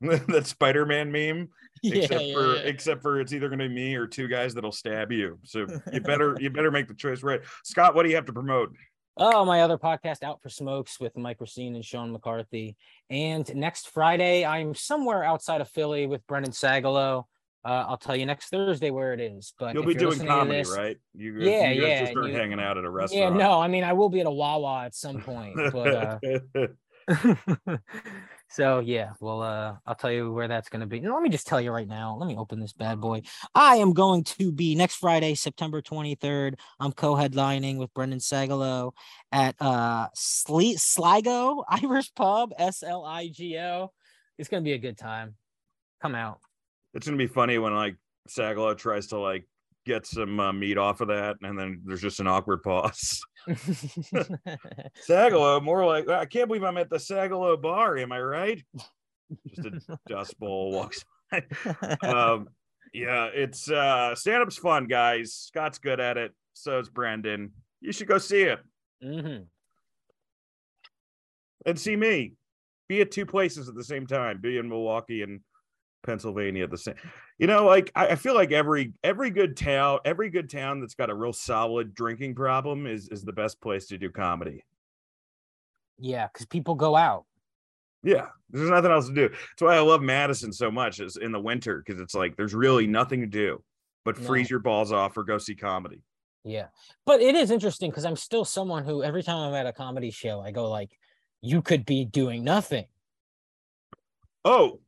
that Spider Man meme. Yeah, except yeah, for yeah. except for it's either gonna be me or two guys that'll stab you. So you better you better make the choice right. Scott, what do you have to promote? Oh, my other podcast, Out for Smokes, with Mike Racine and Sean McCarthy. And next Friday, I'm somewhere outside of Philly with Brendan Sagalow. Uh, I'll tell you next Thursday where it is. But You'll be doing comedy, this- right? You, Yeah, you yeah, just you- hanging out at a restaurant. Yeah, no, I mean I will be at a Wawa at some point, but uh, so yeah, well, uh, I'll tell you where that's going to be. Let me just tell you right now. Let me open this bad boy. I am going to be next Friday, September 23rd. I'm co-headlining with Brendan Sagalow at uh Sli- Sligo Irish Pub, S L I G O. It's going to be a good time. Come out. it's gonna be funny when like Sagalow tries to like get some uh, meat off of that, and then there's just an awkward pause. Sagalow, more like I can't believe I'm at the Sagalo bar. Am I right? Just a dust bowl walks. um, yeah, it's uh, stand up's fun, guys. Scott's good at it. So is Brandon. You should go see it hmm and see me. Be at two places at the same time. Be in Milwaukee and Pennsylvania at the same. You know, like I, I feel like every every good town, every good town that's got a real solid drinking problem is is the best place to do comedy. Yeah, because people go out. Yeah, there's nothing else to do. That's why I love Madison so much. Is in the winter because it's like there's really nothing to do but No. freeze your balls off or go see comedy. Yeah. But it is interesting because I'm still someone who every time I'm at a comedy show, I go like, you could be doing nothing. Oh,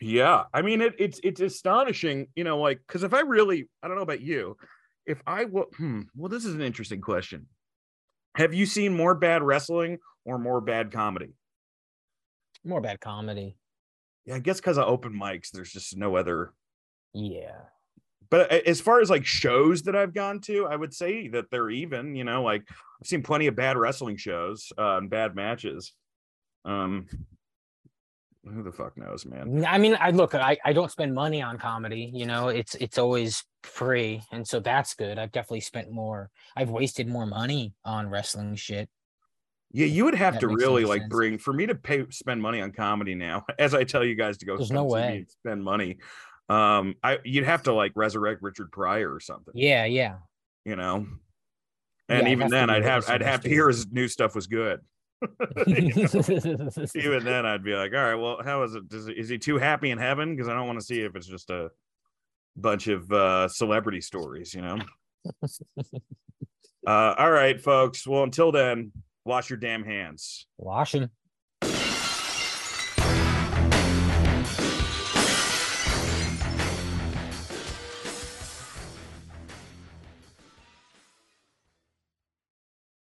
yeah. I mean, it, it's it's astonishing, you know, like because if I really, I don't know about you, if I will, hmm, well, this is an interesting question. Have you seen more bad wrestling or more bad comedy? More bad comedy. Yeah, I guess because of open mics, there's just no other. Yeah. But as far as like shows that I've gone to, I would say that they're even. You know, like I've seen plenty of bad wrestling shows uh, and bad matches. Um, who the fuck knows, man? I mean, I look, I, I don't spend money on comedy, you know, it's it's always free. And so that's good. I've definitely spent more, I've wasted more money on wrestling shit. Yeah, you would have That to really like sense. bring for me to pay spend money on comedy now. As I tell you guys to go, There's spend no way. spend money. Um, I you'd have to like resurrect Richard Pryor or something, Yeah, yeah. you know. And it even then, I'd have I'd have to hear his new stuff was good. Even then, I'd be like, all right, well, how is it? Does, is he too happy in heaven? Because I don't want to see if it's just a bunch of uh, celebrity stories, you know. uh, all right, folks. Well, until then, wash your damn hands. Washing.